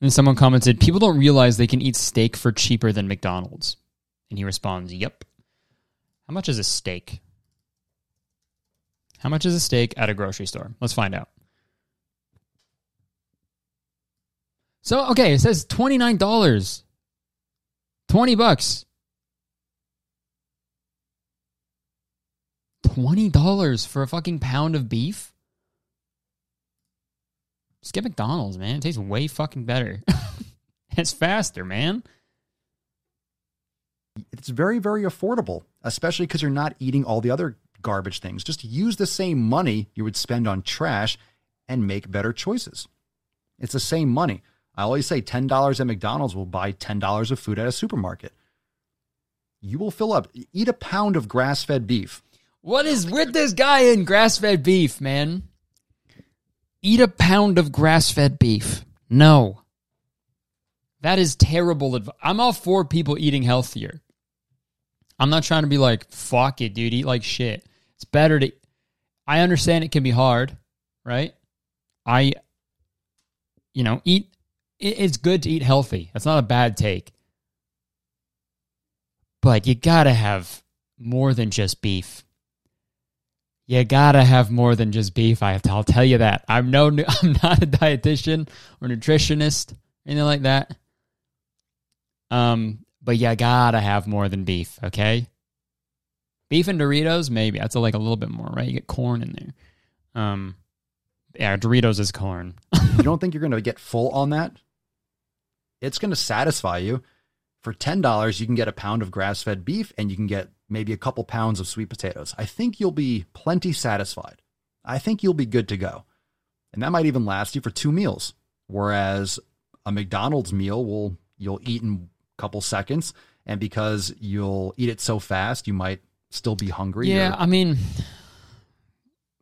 And someone commented, "People don't realize they can eat steak for cheaper than McDonald's." And he responds, "Yep." How much is a steak? How much is a steak at a grocery store? Let's find out. So, okay, it says $29. 20 bucks. $20 for a fucking pound of beef? Just get McDonald's, man. It tastes way fucking better. (laughs) it's faster, man. It's very, very affordable, especially because you're not eating all the other garbage things. Just use the same money you would spend on trash and make better choices. It's the same money. I always say $10 at McDonald's will buy $10 of food at a supermarket. You will fill up. Eat a pound of grass fed beef. What is with this guy in grass fed beef, man? Eat a pound of grass fed beef. No. That is terrible advice. I'm all for people eating healthier. I'm not trying to be like, fuck it, dude, eat like shit. It's better to. I understand it can be hard, right? I, you know, eat. It's good to eat healthy. That's not a bad take. But you gotta have more than just beef. You gotta have more than just beef. I'll tell you that. I'm no, (laughs) I'm not a dietitian or nutritionist, anything like that. Um, but you gotta have more than beef, okay? Beef and Doritos, maybe that's like a little bit more, right? You get corn in there. Um, yeah, Doritos is corn. (laughs) you don't think you're gonna get full on that? It's gonna satisfy you. For ten dollars, you can get a pound of grass-fed beef, and you can get maybe a couple pounds of sweet potatoes. I think you'll be plenty satisfied. I think you'll be good to go. And that might even last you for two meals. Whereas a McDonald's meal will you'll eat in a couple seconds and because you'll eat it so fast, you might still be hungry. Yeah, or, I mean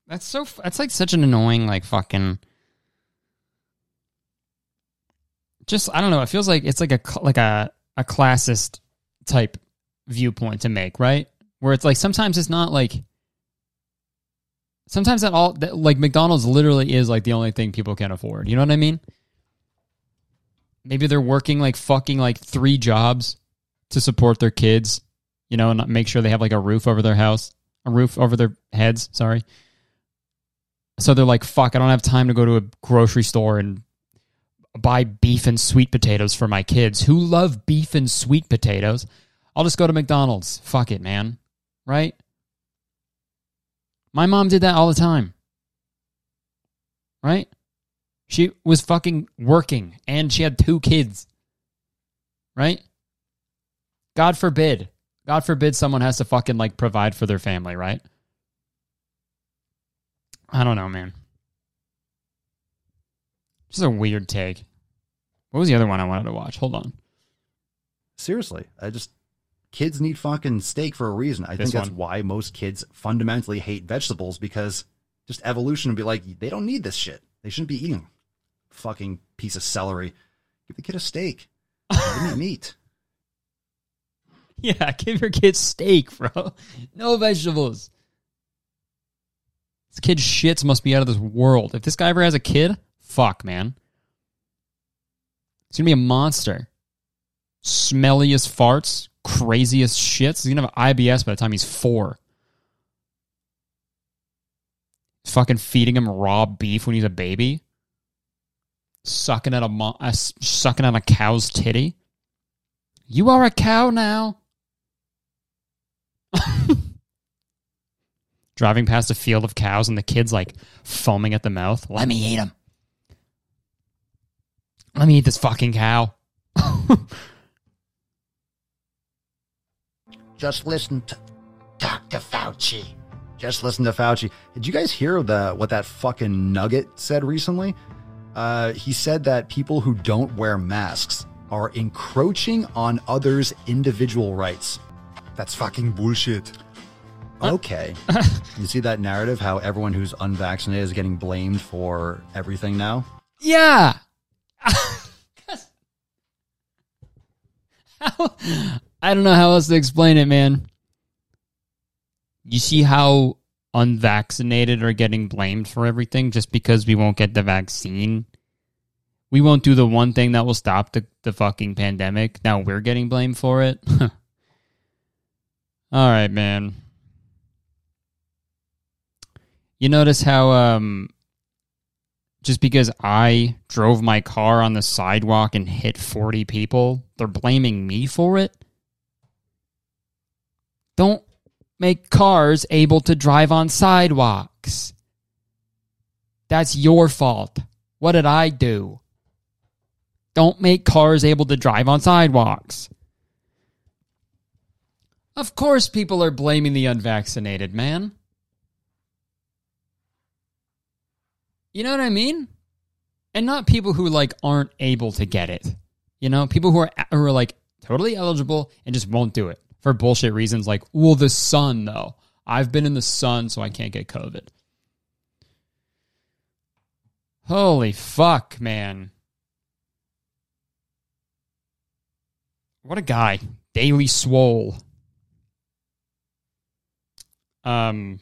that's so that's like such an annoying like fucking just I don't know, it feels like it's like a like a a classist type viewpoint to make, right? Where it's like sometimes it's not like sometimes that all that, like McDonald's literally is like the only thing people can afford. You know what I mean? Maybe they're working like fucking like three jobs to support their kids, you know, and make sure they have like a roof over their house, a roof over their heads, sorry. So they're like, fuck, I don't have time to go to a grocery store and buy beef and sweet potatoes for my kids who love beef and sweet potatoes. I'll just go to McDonald's. Fuck it, man. Right? My mom did that all the time. Right? She was fucking working and she had two kids. Right? God forbid. God forbid someone has to fucking like provide for their family, right? I don't know, man. This is a weird take. What was the other one I wanted to watch? Hold on. Seriously, I just kids need fucking steak for a reason. I This think that's one. why most kids fundamentally hate vegetables because just evolution would be like they don't need this shit. They shouldn't be eating fucking piece of celery. Give the kid a steak. Him (laughs) eat meat. Yeah, (laughs) give your kid steak, bro. No vegetables. This kid's shits must be out of this world. If this guy ever has a kid, fuck, man. He's gonna be a monster. Smelliest farts, craziest shits. He's gonna have IBS by the time he's four. Fucking feeding him raw beef when he's a baby. Sucking at a mo- uh, sucking at a cow's titty. You are a cow now. (laughs) Driving past a field of cows and the kid's like foaming at the mouth. Let me eat him. Let me eat this fucking cow. (laughs) Just listen to Dr. Fauci. Just listen to Fauci. Did you guys hear the what that fucking nugget said recently? Uh, he said that people who don't wear masks are encroaching on others' individual rights. That's fucking bullshit. Okay. (laughs) you see that narrative? How everyone who's unvaccinated is getting blamed for everything now? Yeah. I don't know how else to explain it, man. You see how unvaccinated are getting blamed for everything just because we won't get the vaccine? We won't do the one thing that will stop the, the fucking pandemic. Now we're getting blamed for it. (laughs) All right, man. You notice how um just because I drove my car on the sidewalk and hit 40 people, they're blaming me for it? Don't make cars able to drive on sidewalks. That's your fault. What did I do? Don't make cars able to drive on sidewalks. Of course, people are blaming the unvaccinated, man. You know what I mean? And not people who like aren't able to get it. You know, people who are who are like totally eligible and just won't do it for bullshit reasons like, "Well, the sun though. I've been in the sun so I can't get COVID." Holy fuck, man. What a guy. Daily Swole. Um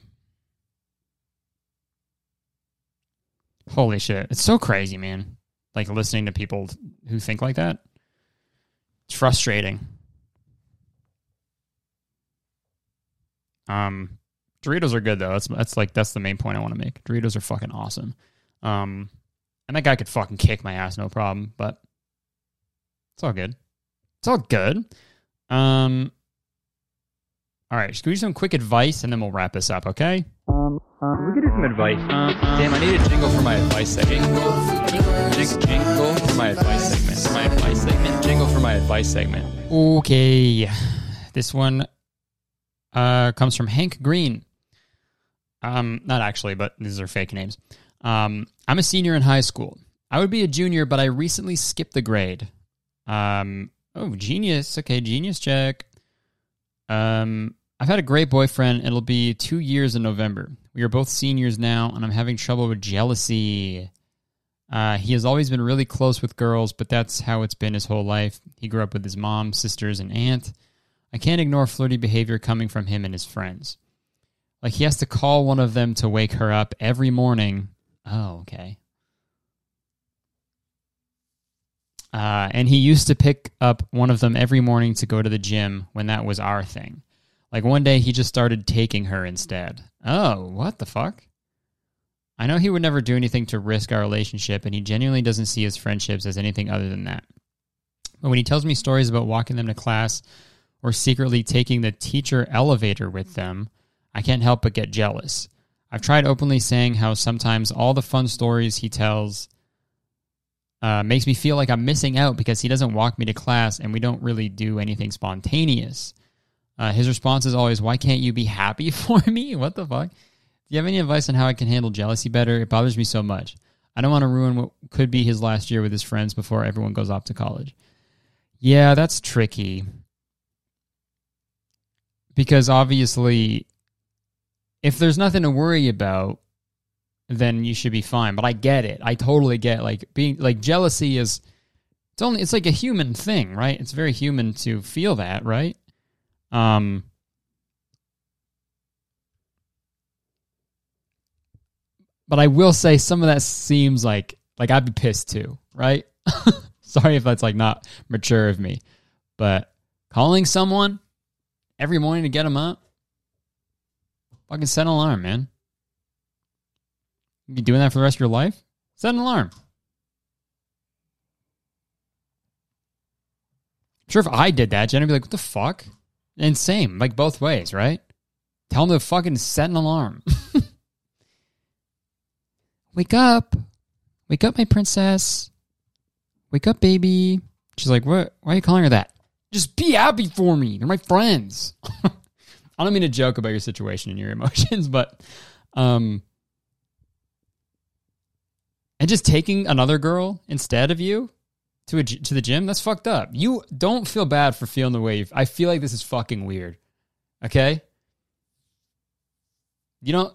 Holy shit. It's so crazy, man. Like listening to people who think like that. It's frustrating. Um Doritos are good though. That's that's like that's the main point I want to make. Doritos are fucking awesome. Um and that guy could fucking kick my ass no problem, but it's all good. It's all good. Um all right, just give you some quick advice and then we'll wrap this up, okay? Um, we could do some advice. Damn, I need a jingle for my advice segment. Jingle, jingle for my advice segment. For my advice segment. Jingle for my advice segment. Okay, this one uh, comes from Hank Green. Um, not actually, but these are fake names. Um, I'm a senior in high school. I would be a junior, but I recently skipped the grade. Um, oh, genius. Okay, genius check. Um, I've had a great boyfriend. It'll be two years in November. We are both seniors now, and I'm having trouble with jealousy. Uh, he has always been really close with girls, but that's how it's been his whole life. He grew up with his mom, sisters, and aunt. I can't ignore flirty behavior coming from him and his friends. Like he has to call one of them to wake her up every morning. Oh, okay. Uh, and he used to pick up one of them every morning to go to the gym when that was our thing. Like one day he just started taking her instead. Oh, what the fuck? I know he would never do anything to risk our relationship, and he genuinely doesn't see his friendships as anything other than that. But when he tells me stories about walking them to class or secretly taking the teacher elevator with them, I can't help but get jealous. I've tried openly saying how sometimes all the fun stories he tells uh, makes me feel like I'm missing out because he doesn't walk me to class and we don't really do anything spontaneous. Uh, his response is always, Why can't you be happy (laughs) for me? What the fuck? Do you have any advice on how I can handle jealousy better? It bothers me so much. I don't want to ruin what could be his last year with his friends before everyone goes off to college. Yeah, that's tricky. Because obviously, if there's nothing to worry about, then you should be fine. But I get it. I totally get like being like jealousy is it's only it's like a human thing, right? It's very human to feel that, right? Um But I will say some of that seems like like I'd be pissed too, right? (laughs) Sorry if that's like not mature of me. But calling someone every morning to get them up, fucking set an alarm, man. You doing that for the rest of your life? Set an alarm. Sure if I did that, Jen would be like, what the fuck? Insane. Like both ways, right? Tell them to fucking set an alarm. (laughs) Wake up. Wake up, my princess. Wake up, baby. She's like, what? Why are you calling her that? Just be happy for me. They're my friends. (laughs) I don't mean to joke about your situation and your emotions, (laughs) but um and just taking another girl instead of you to a, to the gym, that's fucked up. You don't feel bad for feeling the way you I feel like this is fucking weird. Okay? You don't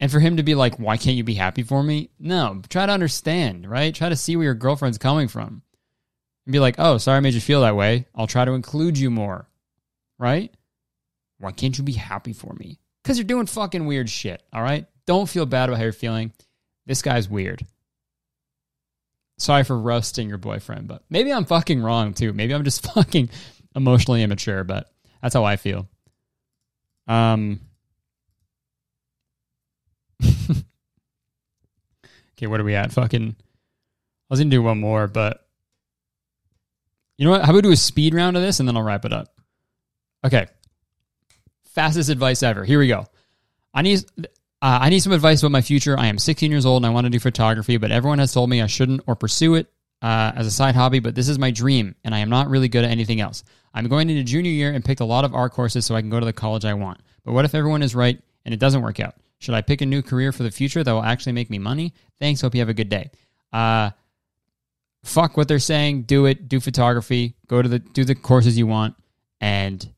and for him to be like, "Why can't you be happy for me?" No, try to understand, right? Try to see where your girlfriend's coming from. And be like, "Oh, sorry I made you feel that way. I'll try to include you more." Right? Why can't you be happy for me? Cuz you're doing fucking weird shit, all right? Don't feel bad about how you're feeling. This guy's weird. Sorry for roasting your boyfriend, but maybe I'm fucking wrong too. Maybe I'm just (laughs) fucking emotionally immature, but that's how I feel. Um (laughs) okay, what are we at? Fucking I was gonna do one more, but you know what? How about we do a speed round of this and then I'll wrap it up. Okay. Fastest advice ever. Here we go. I need uh, I need some advice about my future. I am 16 years old and I want to do photography, but everyone has told me I shouldn't or pursue it uh, as a side hobby. But this is my dream, and I am not really good at anything else. I'm going into junior year and picked a lot of art courses so I can go to the college I want. But what if everyone is right and it doesn't work out? Should I pick a new career for the future that will actually make me money? Thanks. Hope you have a good day. Uh, fuck what they're saying. Do it. Do photography. Go to the do the courses you want, and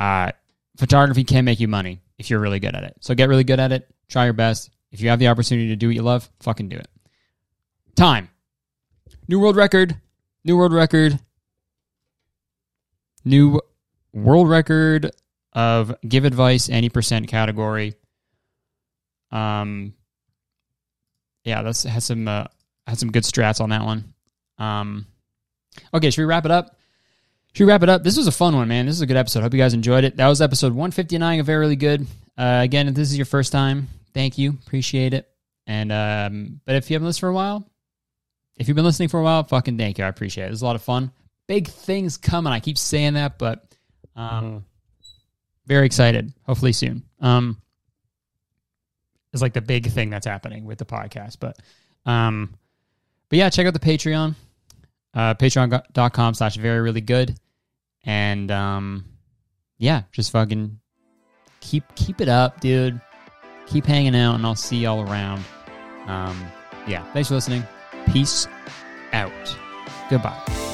uh, photography can make you money if you're really good at it. So get really good at it. Try your best. If you have the opportunity to do what you love, fucking do it. Time. New world record. New world record. New world record of give advice any percent category. Um, yeah, that's has some uh, had some good strats on that one. Um, okay, should we wrap it up? Should we wrap it up? This was a fun one, man. This is a good episode. Hope you guys enjoyed it. That was episode 159 of Very Good. Uh, again, if this is your first time, thank you. Appreciate it. And um, but if you haven't listened for a while, if you've been listening for a while, fucking thank you. I appreciate it. It's a lot of fun. Big things coming. I keep saying that, but um, very excited. Hopefully soon. Um, is like the big thing that's happening with the podcast. But um, but yeah, check out the Patreon. Uh, patreon.com slash very really good. And um yeah, just fucking keep keep it up, dude. Keep hanging out and I'll see y'all around. Um yeah, thanks for listening. Peace out. Goodbye.